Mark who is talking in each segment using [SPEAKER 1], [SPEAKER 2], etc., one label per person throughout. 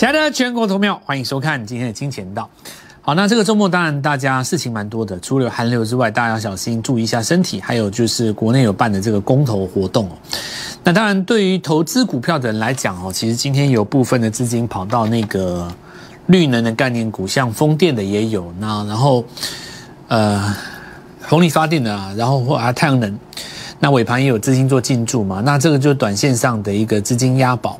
[SPEAKER 1] 亲爱的全国投票，欢迎收看今天的金钱道。好，那这个周末当然大家事情蛮多的，除了寒流之外，大家要小心注意一下身体。还有就是国内有办的这个公投活动哦。那当然，对于投资股票的人来讲哦，其实今天有部分的资金跑到那个绿能的概念股，像风电的也有，那然后呃风力发电的啊，然后或啊太阳能，那尾盘也有资金做进驻嘛，那这个就是短线上的一个资金押宝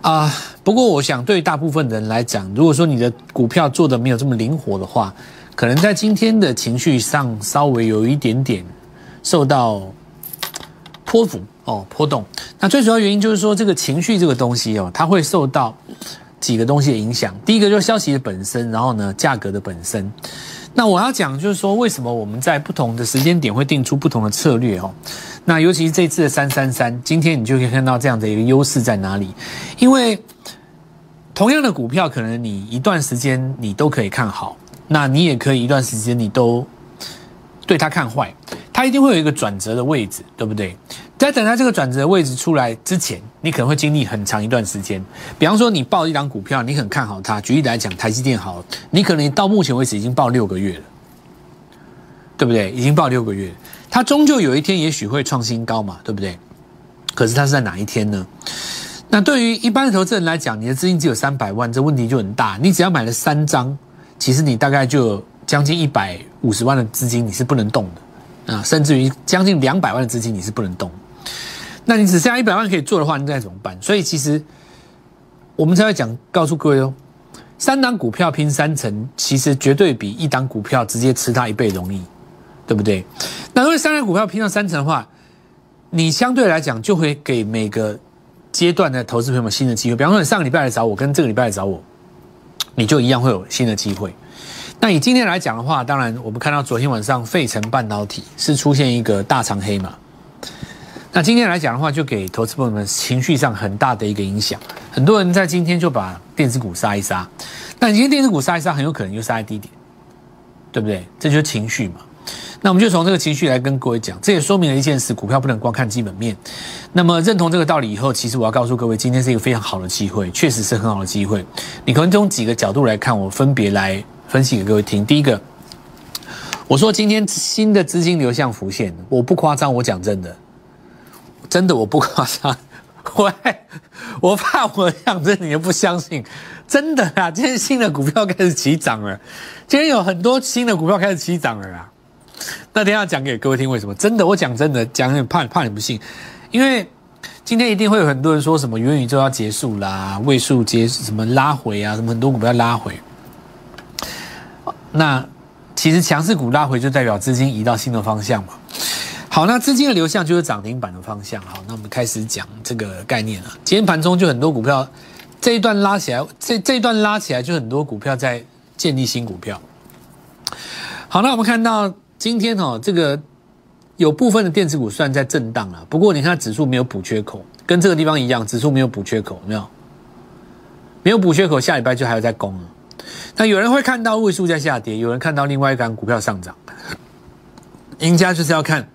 [SPEAKER 1] 啊。不过，我想对大部分人来讲，如果说你的股票做的没有这么灵活的话，可能在今天的情绪上稍微有一点点受到波幅哦波动。那最主要原因就是说，这个情绪这个东西哦，它会受到几个东西的影响。第一个就是消息的本身，然后呢，价格的本身。那我要讲就是说，为什么我们在不同的时间点会定出不同的策略哦？那尤其是这次的三三三，今天你就可以看到这样的一个优势在哪里，因为。同样的股票，可能你一段时间你都可以看好，那你也可以一段时间你都对它看坏，它一定会有一个转折的位置，对不对？在等它这个转折的位置出来之前，你可能会经历很长一段时间。比方说，你报一张股票，你很看好它，举例来讲，台积电好，你可能到目前为止已经报六个月了，对不对？已经报六个月，它终究有一天也许会创新高嘛，对不对？可是它是在哪一天呢？那对于一般的投资人来讲，你的资金只有三百万，这问题就很大。你只要买了三张，其实你大概就有将近一百五十万的资金你是不能动的啊，甚至于将近两百万的资金你是不能动。那你只剩下一百万可以做的话，你该怎么办？所以其实我们才会讲，告诉各位哦，三档股票拼三成，其实绝对比一档股票直接吃它一倍容易，对不对？那如果三档股票拼到三成的话，你相对来讲就会给每个。阶段的投资朋友们新的机会，比方说你上个礼拜来找我，跟这个礼拜来找我，你就一样会有新的机会。那以今天来讲的话，当然我们看到昨天晚上费城半导体是出现一个大长黑嘛，那今天来讲的话，就给投资朋友们情绪上很大的一个影响。很多人在今天就把电子股杀一杀，那今天电子股杀一杀，很有可能就杀在低点，对不对？这就是情绪嘛。那我们就从这个情绪来跟各位讲，这也说明了一件事：股票不能光看基本面。那么认同这个道理以后，其实我要告诉各位，今天是一个非常好的机会，确实是很好的机会。你可能从几个角度来看，我分别来分析给各位听。第一个，我说今天新的资金流向浮现，我不夸张，我讲真的，真的我不夸张。喂，我怕我讲真你又不相信，真的啊！今天新的股票开始起涨了，今天有很多新的股票开始起涨了啊！那等下讲给各位听，为什么？真的，我讲真的，讲怕怕你不信，因为今天一定会有很多人说什么元宇宙要结束啦，位数结什么拉回啊，什么很多股票拉回。那其实强势股拉回就代表资金移到新的方向嘛。好，那资金的流向就是涨停板的方向。好，那我们开始讲这个概念了。今天盘中就很多股票这一段拉起来，这这一段拉起来就很多股票在建立新股票。好，那我们看到。今天哦，这个有部分的电子股算在震荡了，不过你看指数没有补缺口，跟这个地方一样，指数没有补缺口，没有，没有补缺口，下礼拜就还有在攻啊。那有人会看到位数在下跌，有人看到另外一档股票上涨，赢家就是要看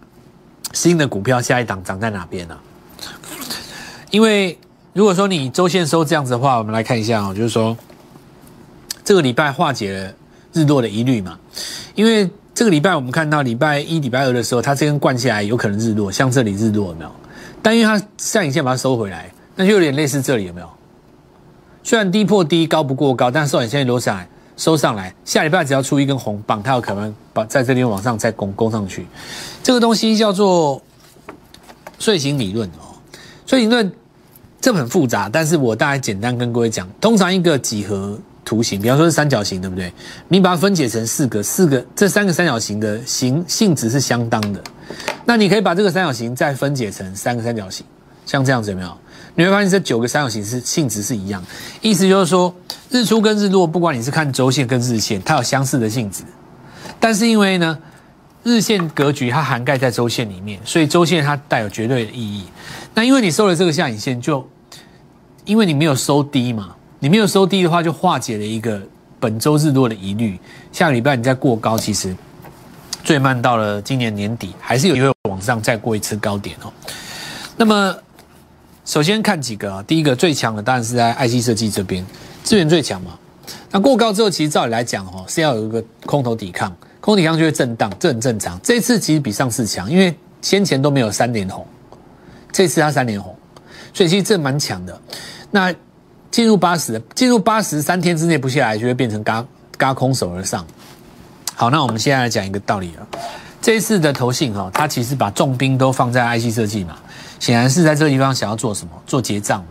[SPEAKER 1] 新的股票下一档涨在哪边啊。因为如果说你周线收这样子的话，我们来看一下哦，就是说这个礼拜化解了日落的疑虑嘛，因为。这个礼拜我们看到礼拜一、礼拜二的时候，它这根灌下来有可能日落，像这里日落有没有？但因为它下影线把它收回来，那就有点类似这里有没有？虽然低破低，高不过高，但收影线留下来，收上来，下礼拜只要出一根红棒，它有可能把在这边往上再攻攻上去。这个东西叫做睡醒理论哦，睡醒论这很复杂，但是我大概简单跟各位讲，通常一个几何。图形，比方说是三角形，对不对？你把它分解成四个，四个这三个三角形的形性质是相当的。那你可以把这个三角形再分解成三个三角形，像这样子有没有？你会发现这九个三角形是性质是一样。意思就是说，日出跟日落，不管你是看周线跟日线，它有相似的性质。但是因为呢，日线格局它涵盖在周线里面，所以周线它带有绝对的意义。那因为你收了这个下影线，就因为你没有收低嘛。你没有收低的话，就化解了一个本周日落的疑虑。下个礼拜你再过高，其实最慢到了今年年底，还是有机会往上再过一次高点哦。那么首先看几个啊，第一个最强的当然是在 IC 设计这边，资源最强嘛。那过高之后，其实照理来讲哦，是要有一个空头抵抗，空头抵抗就会震荡，这很正常。这次其实比上次强，因为先前都没有三连红，这次它三连红，所以其实这蛮强的。那进入八十，进入八十三天之内不下来，就会变成嘎嘎空手而上。好，那我们现在来讲一个道理啊。这一次的投信哈，它其实把重兵都放在 IC 设计嘛，显然是在这个地方想要做什么？做结账。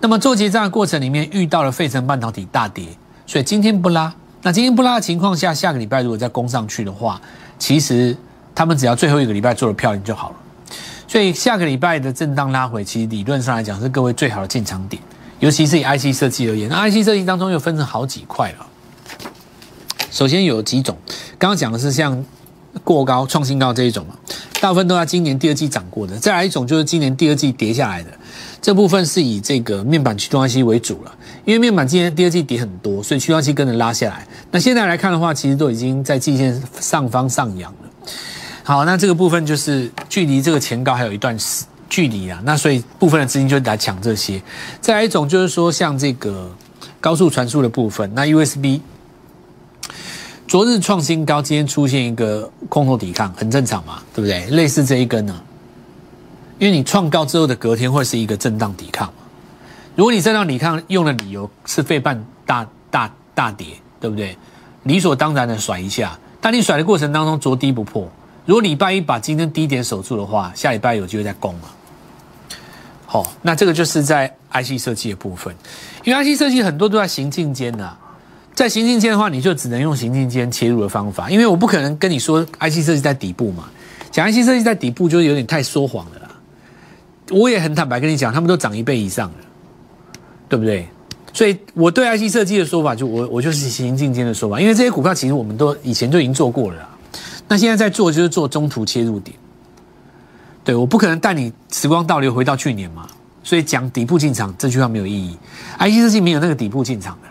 [SPEAKER 1] 那么做结账的过程里面遇到了费城半导体大跌，所以今天不拉。那今天不拉的情况下，下个礼拜如果再攻上去的话，其实他们只要最后一个礼拜做的漂亮就好了。所以下个礼拜的震荡拉回，其实理论上来讲是各位最好的进场点，尤其是以 IC 设计而言。那 IC 设计当中又分成好几块了。首先有几种，刚刚讲的是像。过高创新高这一种嘛，大部分都在今年第二季涨过的。再来一种就是今年第二季跌下来的，这部分是以这个面板驱动 IC 为主了。因为面板今年第二季跌很多，所以驱动 IC 跟着拉下来。那现在来看的话，其实都已经在季线上方上扬了。好，那这个部分就是距离这个前高还有一段时距离啊。那所以部分的资金就来抢这些。再来一种就是说像这个高速传输的部分，那 USB。昨日创新高，今天出现一个空头抵抗，很正常嘛，对不对？类似这一根呢，因为你创高之后的隔天会是一个震荡抵抗嘛。如果你震荡抵抗用的理由是费半大大大跌，对不对？理所当然的甩一下，但你甩的过程当中着低不破。如果礼拜一把今天低点守住的话，下礼拜有机会再攻嘛。好，那这个就是在 IC 设计的部分，因为 IC 设计很多都在行进间呐。在行进间的话，你就只能用行进间切入的方法，因为我不可能跟你说 IC 设计在底部嘛。讲 IC 设计在底部，就有点太说谎了啦。我也很坦白跟你讲，他们都涨一倍以上了，对不对？所以我对 IC 设计的说法，就我我就是行进间的说法，因为这些股票其实我们都以前就已经做过了啦。那现在在做就是做中途切入点。对，我不可能带你时光倒流回到去年嘛，所以讲底部进场这句话没有意义。IC 设计没有那个底部进场的。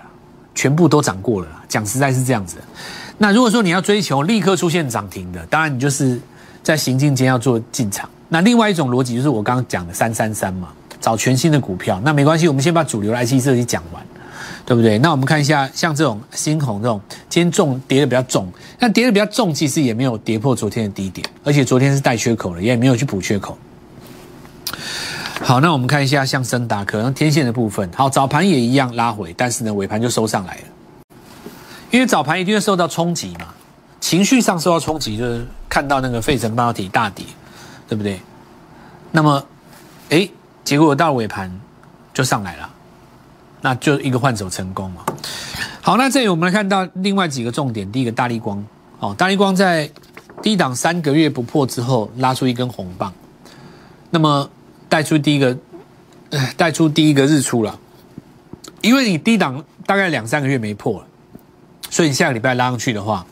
[SPEAKER 1] 全部都涨过了，讲实在是这样子。那如果说你要追求立刻出现涨停的，当然你就是在行进间要做进场。那另外一种逻辑就是我刚刚讲的三三三嘛，找全新的股票。那没关系，我们先把主流的 IC 设计讲完，对不对？那我们看一下，像这种新红这种，今天重跌的比较重，那跌的比较重，其实也没有跌破昨天的低点，而且昨天是带缺口了，也没有去补缺口。好，那我们看一下像森达可能天线的部分。好，早盘也一样拉回，但是呢尾盘就收上来了。因为早盘一定会受到冲击嘛，情绪上受到冲击，就是看到那个费城半导体大跌，对不对？那么，哎，结果到尾盘就上来了，那就一个换手成功嘛。好，那这里我们来看到另外几个重点。第一个大力光，哦，大力光在低档三个月不破之后拉出一根红棒，那么。带出第一个，带出第一个日出了，因为你低档大概两三个月没破了，所以你下个礼拜拉上去的话，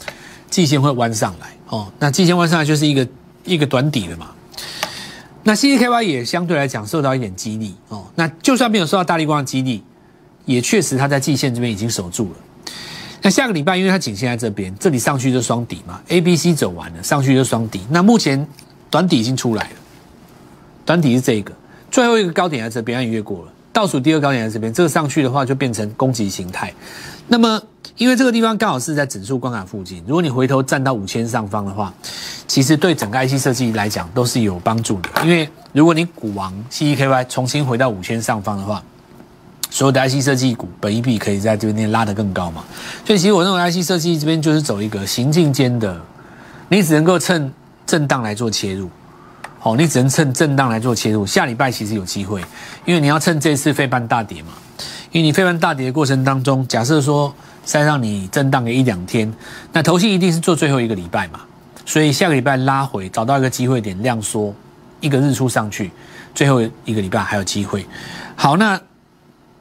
[SPEAKER 1] 季线会弯上来哦。那季线弯上来就是一个一个短底了嘛。那 C C K Y 也相对来讲受到一点激励哦。那就算没有受到大力光的激励，也确实它在季线这边已经守住了。那下个礼拜因为它颈线在这边，这里上去就双底嘛，A B C 走完了，上去就双底。那目前短底已经出来了。短底是这个，最后一个高点在这边，已经越过了。倒数第二高点在这边，这个上去的话就变成攻击形态。那么，因为这个地方刚好是在整数关卡附近，如果你回头站到五千上方的话，其实对整个 IC 设计来讲都是有帮助的。因为如果你股王 CEKY 重新回到五千上方的话，所有的 IC 设计股本一比可以在这边拉得更高嘛。所以，其实我认为 IC 设计这边就是走一个行进间的，你只能够趁震荡来做切入。哦，你只能趁震荡来做切入。下礼拜其实有机会，因为你要趁这次费半大跌嘛。因为你费半大跌的过程当中，假设说再让你震荡个一两天，那头信一定是做最后一个礼拜嘛。所以下个礼拜拉回，找到一个机会点量缩，一个日出上去，最后一个礼拜还有机会。好，那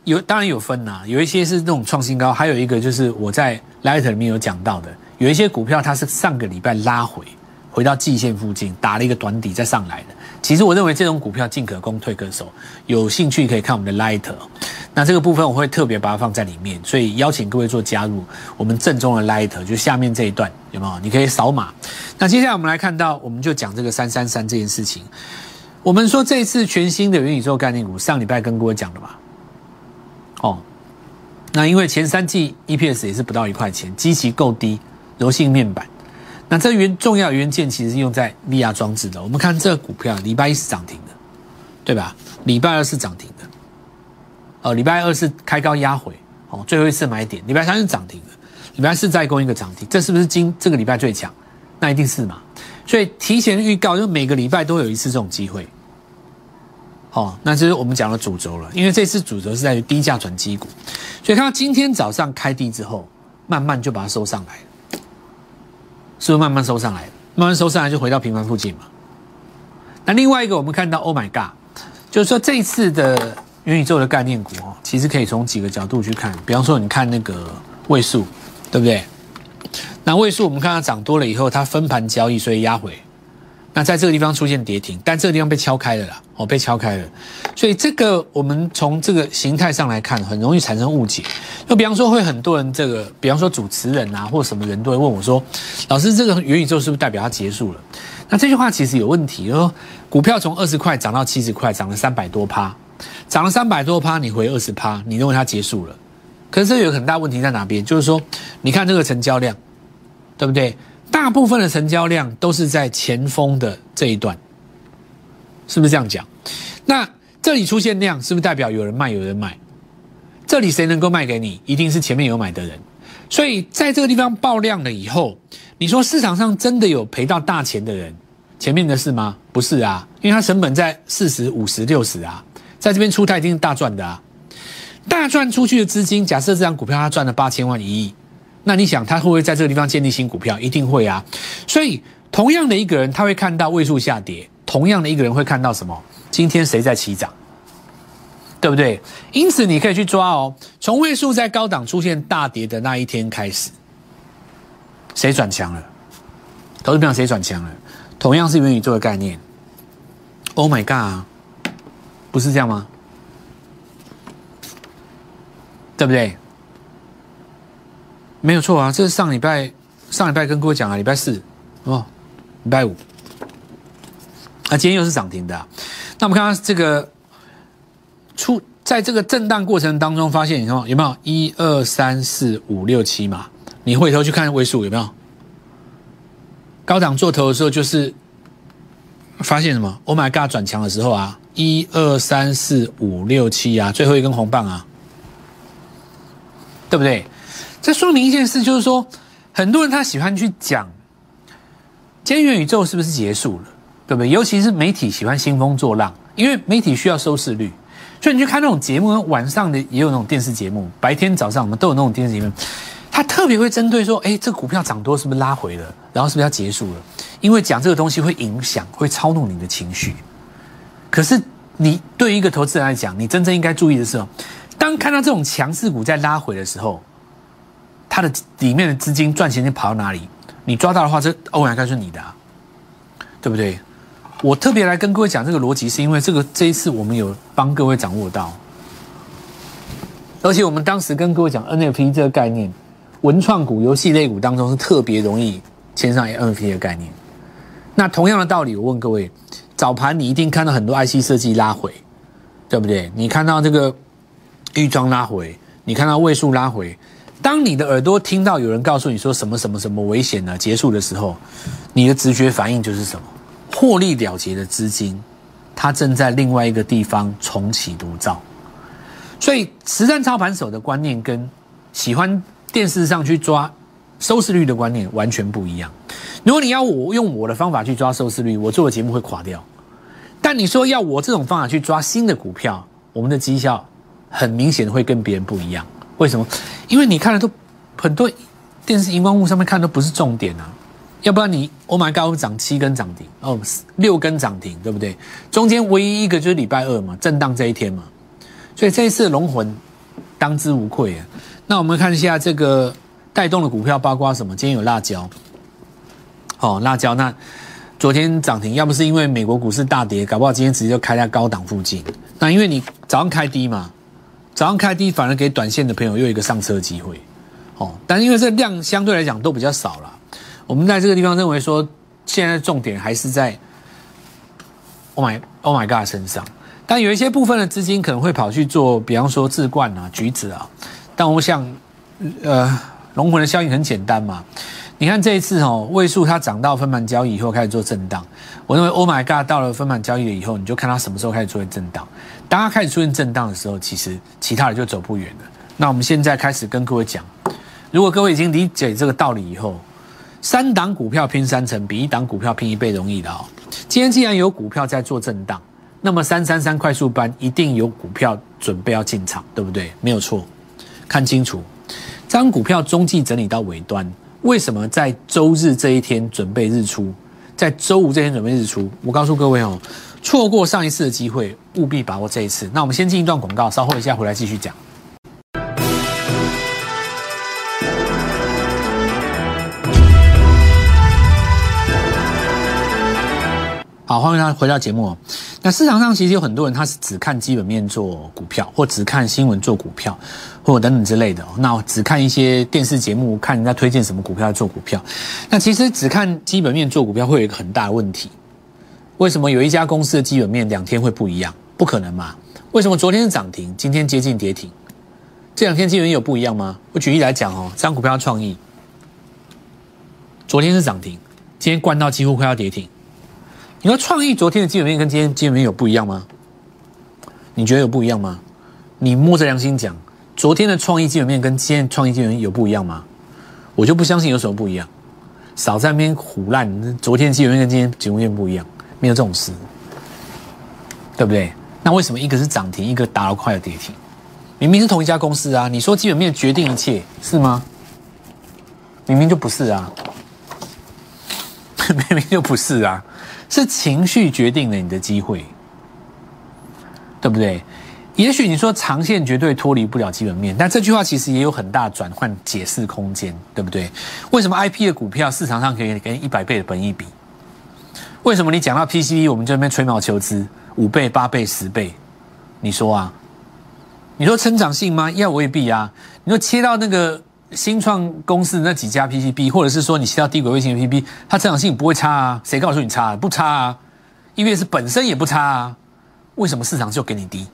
[SPEAKER 1] 有当然有分呐，有一些是那种创新高，还有一个就是我在 Light 里面有讲到的，有一些股票它是上个礼拜拉回。回到季线附近打了一个短底再上来的，其实我认为这种股票进可攻退可守，有兴趣可以看我们的 Light，那这个部分我会特别把它放在里面，所以邀请各位做加入我们正宗的 Light，就下面这一段有没有？你可以扫码。那接下来我们来看到，我们就讲这个三三三这件事情，我们说这次全新的元宇宙概念股，上礼拜跟各位讲的嘛，哦，那因为前三季 EPS 也是不到一块钱，基期够低，柔性面板，那这原重要元件其实是用在 VR 装置的。我们看这个股票，礼拜一是涨停的，对吧？礼拜二是涨停的，哦，礼拜二是开高压回，哦，最后一次买点，礼拜三是涨停的，礼拜四再攻一个涨停，这是不是今这个礼拜最强？那一定是嘛。所以提前预告，就每个礼拜都有一次这种机会。哦，那这是我们讲的主轴了，因为这次主轴是在于低价转机股，所以看到今天早上开低之后，慢慢就把它收上来，是不是慢慢收上来？慢慢收上来就回到平盘附近嘛。那另外一个，我们看到 Oh my God，就是说这次的元宇宙的概念股哦，其实可以从几个角度去看，比方说你看那个位数，对不对？那位数我们看到涨多了以后，它分盘交易，所以压回。那在这个地方出现跌停，但这个地方被敲开了啦，哦，被敲开了。所以这个我们从这个形态上来看，很容易产生误解。就比方说，会很多人这个，比方说主持人啊，或什么人都会问我说：“老师，这个元宇宙是不是代表它结束了？”那这句话其实有问题。说股票从二十块涨到七十块，涨了三百多趴，涨了三百多趴，你回二十趴，你认为它结束了？可是这有很大问题在哪边？就是说，你看这个成交量。对不对？大部分的成交量都是在前锋的这一段，是不是这样讲？那这里出现量，是不是代表有人卖，有人买？这里谁能够卖给你？一定是前面有买的人。所以在这个地方爆量了以后，你说市场上真的有赔到大钱的人？前面的是吗？不是啊，因为它成本在四十五十六十啊，在这边出它一定是大赚的啊。大赚出去的资金，假设这张股票它赚了八千万一亿。那你想他会不会在这个地方建立新股票？一定会啊！所以同样的一个人，他会看到位数下跌；同样的一个人会看到什么？今天谁在起涨？对不对？因此你可以去抓哦。从位数在高档出现大跌的那一天开始，谁转强了？投资票谁转强了？同样是元宇宙的概念。Oh my god！不是这样吗？对不对？没有错啊，这是上礼拜上礼拜跟各位讲啊，礼拜四哦，礼拜五，啊，今天又是涨停的。那我们看看这个出在这个震荡过程当中，发现你看有没有一二三四五六七嘛？你回头去看位数有没有？高档做头的时候就是发现什么？Oh my god，转强的时候啊，一二三四五六七啊，最后一根红棒啊，对不对？这说明一件事，就是说，很多人他喜欢去讲，今天元宇宙是不是结束了，对不对？尤其是媒体喜欢兴风作浪，因为媒体需要收视率，所以你去看那种节目，晚上的也有那种电视节目，白天早上我们都有那种电视节目，他特别会针对说，哎，这股票涨多是不是拉回了，然后是不是要结束了？因为讲这个东西会影响，会操弄你的情绪。可是你对于一个投资人来讲，你真正应该注意的是，当看到这种强势股在拉回的时候。它的里面的资金赚钱就跑到哪里？你抓到的话，这欧阳该是你的，对不对？我特别来跟各位讲这个逻辑，是因为这个这一次我们有帮各位掌握到，而且我们当时跟各位讲 NFT 这个概念，文创股、游戏类股当中是特别容易签上 NFT 的概念。那同样的道理，我问各位，早盘你一定看到很多 IC 设计拉回，对不对？你看到这个预装拉回，你看到位数拉回。当你的耳朵听到有人告诉你说什么什么什么危险呢？结束的时候，你的直觉反应就是什么？获利了结的资金，它正在另外一个地方重启炉灶。所以实战操盘手的观念跟喜欢电视上去抓收视率的观念完全不一样。如果你要我用我的方法去抓收视率，我做的节目会垮掉。但你说要我这种方法去抓新的股票，我们的绩效很明显会跟别人不一样。为什么？因为你看的都很多电视荧光幕上面看都不是重点啊，要不然你 Oh my God，涨七根涨停哦，六根涨停，对不对？中间唯一一个就是礼拜二嘛，震荡这一天嘛，所以这一次龙魂当之无愧啊。那我们看一下这个带动的股票，包括什么？今天有辣椒，哦，辣椒。那昨天涨停，要不是因为美国股市大跌，搞不好今天直接就开在高档附近。那因为你早上开低嘛。早上开低，反而给短线的朋友又一个上车机会，哦，但因为这量相对来讲都比较少了，我们在这个地方认为说，现在重点还是在，Oh my Oh my God 身上，但有一些部分的资金可能会跑去做，比方说置冠啊、橘子啊。但我想，呃，龙魂的效应很简单嘛。你看这一次哦，位数它涨到分盘交易以后开始做震荡。我认为 Oh my God 到了分盘交易了以后，你就看它什么时候开始做震荡。当它开始出现震荡的时候，其实其他人就走不远了。那我们现在开始跟各位讲，如果各位已经理解这个道理以后，三档股票拼三成，比一档股票拼一倍容易的哦。今天既然有股票在做震荡，那么三三三快速班一定有股票准备要进场，对不对？没有错，看清楚，这张股票中继整理到尾端。为什么在周日这一天准备日出，在周五这天准备日出？我告诉各位哦，错过上一次的机会，务必把握这一次。那我们先进一段广告，稍后一下回来继续讲。好，欢迎大家回到节目。那市场上其实有很多人，他是只看基本面做股票，或只看新闻做股票，或等等之类的。那我只看一些电视节目，看人家推荐什么股票做股票。那其实只看基本面做股票会有一个很大的问题。为什么有一家公司的基本面两天会不一样？不可能嘛？为什么昨天是涨停，今天接近跌停？这两天基本面有不一样吗？我举例来讲哦，这张股票创意，昨天是涨停，今天灌到几乎快要跌停。你说创意昨天的基本面跟今天基本面有不一样吗？你觉得有不一样吗？你摸着良心讲，昨天的创意基本面跟今天创意基本面有不一样吗？我就不相信有什么不一样。少在那边胡乱，昨天基本面跟今天基本面不一样，没有这种事，对不对？那为什么一个是涨停，一个打了快要跌停？明明是同一家公司啊！你说基本面决定一切是吗？明明就不是啊！明明就不是啊！是情绪决定了你的机会，对不对？也许你说长线绝对脱离不了基本面，但这句话其实也有很大转换解释空间，对不对？为什么 I P 的股票市场上可以跟一百倍的本益比？为什么你讲到 P C B，我们就那边吹毛求疵，五倍、八倍、十倍？你说啊？你说成长性吗？要未必啊。你说切到那个。新创公司那几家 PCB，或者是说你切到低轨卫星的 PCB，它成长性不会差啊？谁告诉你差？不差啊，因为是本身也不差啊。为什么市场就给你低？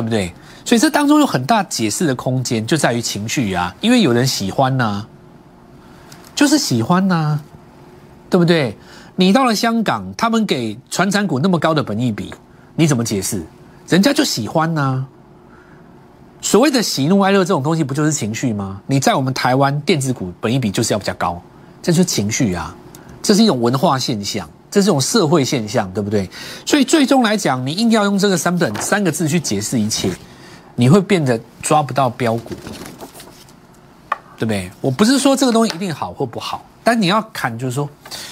[SPEAKER 1] 对不对？所以这当中有很大解释的空间，就在于情绪啊。因为有人喜欢呐，就是喜欢呐，对不对？你到了香港，他们给传产股那么高的本益比，你怎么解释？人家就喜欢呐。所谓的喜怒哀乐这种东西，不就是情绪吗？你在我们台湾电子股本益比就是要比较高，这就是情绪啊，这是一种文化现象，这是种社会现象，对不对？所以最终来讲，你硬要用这个三本三个字去解释一切，你会变得抓不到标股，对不对？我不是说这个东西一定好或不好，但你要看，就是说，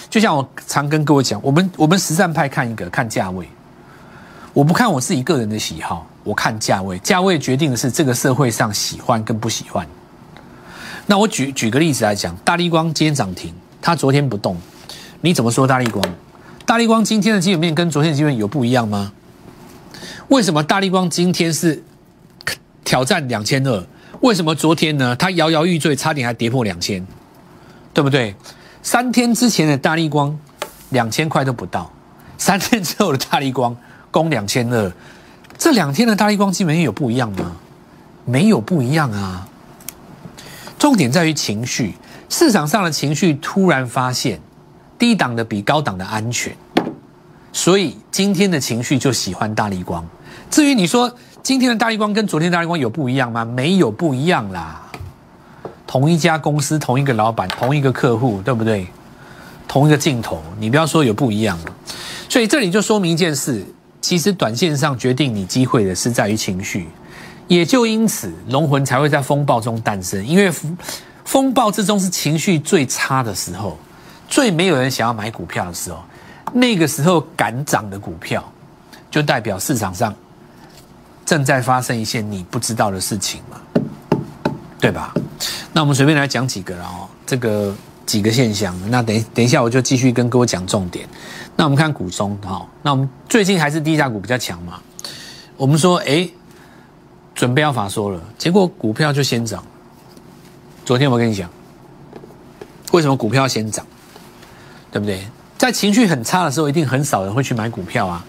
[SPEAKER 1] 就像我常跟各位讲，我们我们实战派看一个看价位。我不看我自己个人的喜好，我看价位，价位决定的是这个社会上喜欢跟不喜欢。那我举举个例子来讲，大力光今天涨停，它昨天不动，你怎么说大力光？大力光今天的基本面跟昨天的基本面有不一样吗？为什么大力光今天是挑战两千二？为什么昨天呢？它摇摇欲坠，差点还跌破两千，对不对？三天之前的大力光两千块都不到，三天之后的大力光。攻两千二，这两天的大力光基本面有不一样吗？没有不一样啊。重点在于情绪，市场上的情绪突然发现低档的比高档的安全，所以今天的情绪就喜欢大力光。至于你说今天的大力光跟昨天大力光有不一样吗？没有不一样啦。同一家公司，同一个老板，同一个客户，对不对？同一个镜头，你不要说有不一样。所以这里就说明一件事。其实短线上决定你机会的是在于情绪，也就因此龙魂才会在风暴中诞生。因为风暴之中是情绪最差的时候，最没有人想要买股票的时候，那个时候敢涨的股票，就代表市场上正在发生一些你不知道的事情嘛，对吧？那我们随便来讲几个了哦，这个几个现象。那等等一下我就继续跟各位讲重点。那我们看股中，好，那我们最近还是低价股比较强嘛？我们说，哎，准备要法说了，结果股票就先涨。昨天我跟你讲，为什么股票先涨？对不对？在情绪很差的时候，一定很少人会去买股票啊。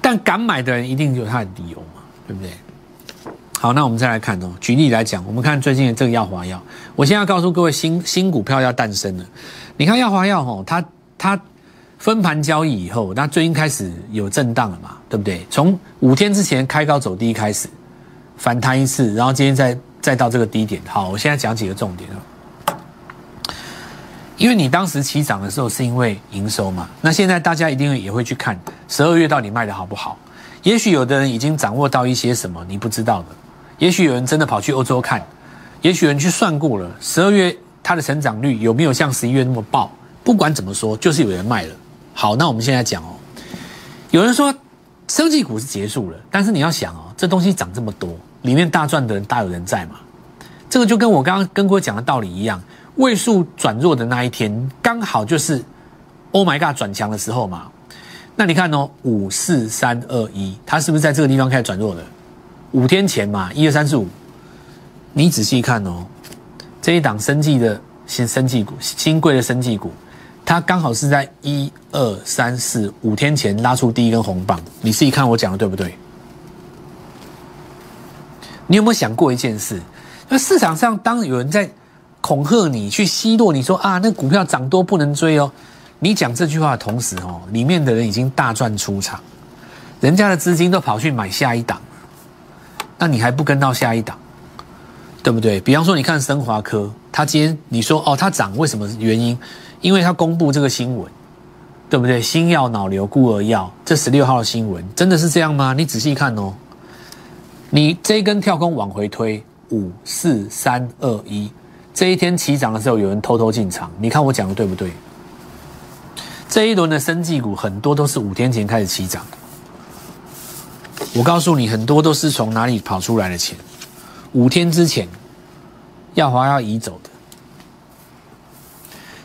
[SPEAKER 1] 但敢买的人一定有他的理由嘛，对不对？好，那我们再来看哦。举例来讲，我们看最近的这个药华药，我现在要告诉各位，新新股票要诞生了。你看药华药哦，它它分盘交易以后，那最近开始有震荡了嘛，对不对？从五天之前开高走低开始反弹一次，然后今天再再到这个低点。好，我现在讲几个重点因为你当时起涨的时候是因为营收嘛，那现在大家一定也会去看十二月到底卖的好不好。也许有的人已经掌握到一些什么你不知道的。也许有人真的跑去欧洲看，也许有人去算过了，十二月它的成长率有没有像十一月那么爆？不管怎么说，就是有人卖了。好，那我们现在讲哦，有人说生技股是结束了，但是你要想哦，这东西涨这么多，里面大赚的人大有人在嘛？这个就跟我刚刚跟各位讲的道理一样，位数转弱的那一天，刚好就是 Oh my God 转强的时候嘛。那你看哦，五四三二一，它是不是在这个地方开始转弱的？五天前嘛，一二三四五，你仔细看哦，这一档生技的新生技股，新贵的生技股，它刚好是在一二三四五天前拉出第一根红棒。你自己看我讲的对不对？你有没有想过一件事？那市场上当有人在恐吓你，去奚落你说啊，那股票涨多不能追哦。你讲这句话的同时哦，里面的人已经大赚出场，人家的资金都跑去买下一档。那你还不跟到下一档，对不对？比方说，你看升华科，它今天你说哦，它涨为什么原因？因为它公布这个新闻，对不对？新药脑瘤孤儿药，这十六号的新闻真的是这样吗？你仔细看哦，你这一根跳空往回推，五四三二一，这一天起涨的时候，有人偷偷进场，你看我讲的对不对？这一轮的生技股很多都是五天前开始起涨。我告诉你，很多都是从哪里跑出来的钱？五天之前，耀华要移走的。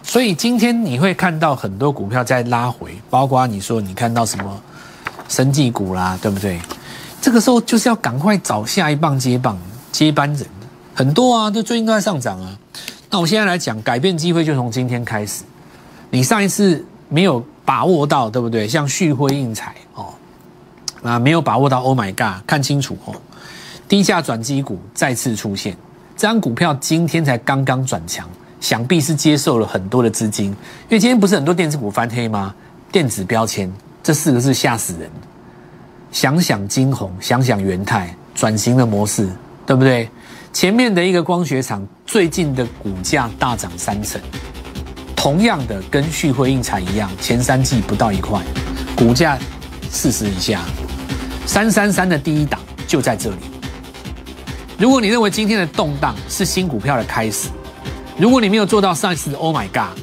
[SPEAKER 1] 所以今天你会看到很多股票在拉回，包括你说你看到什么生技股啦，对不对？这个时候就是要赶快找下一棒接棒接班人，很多啊，都最近都在上涨啊。那我现在来讲，改变机会就从今天开始。你上一次没有把握到，对不对？像旭辉印彩哦。啊，没有把握到，Oh my God！看清楚哦，低价转机股再次出现，这张股票今天才刚刚转强，想必是接受了很多的资金，因为今天不是很多电子股翻黑吗？电子标签这四个字吓死人，想想金红，想想元泰转型的模式，对不对？前面的一个光学厂最近的股价大涨三成，同样的跟旭辉印彩一样，前三季不到一块，股价四十以下。三三三的第一档就在这里。如果你认为今天的动荡是新股票的开始，如果你没有做到上一次的 Oh my God，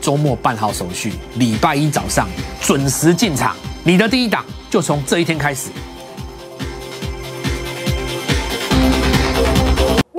[SPEAKER 1] 周末办好手续，礼拜一早上准时进场，你的第一档就从这一天开始。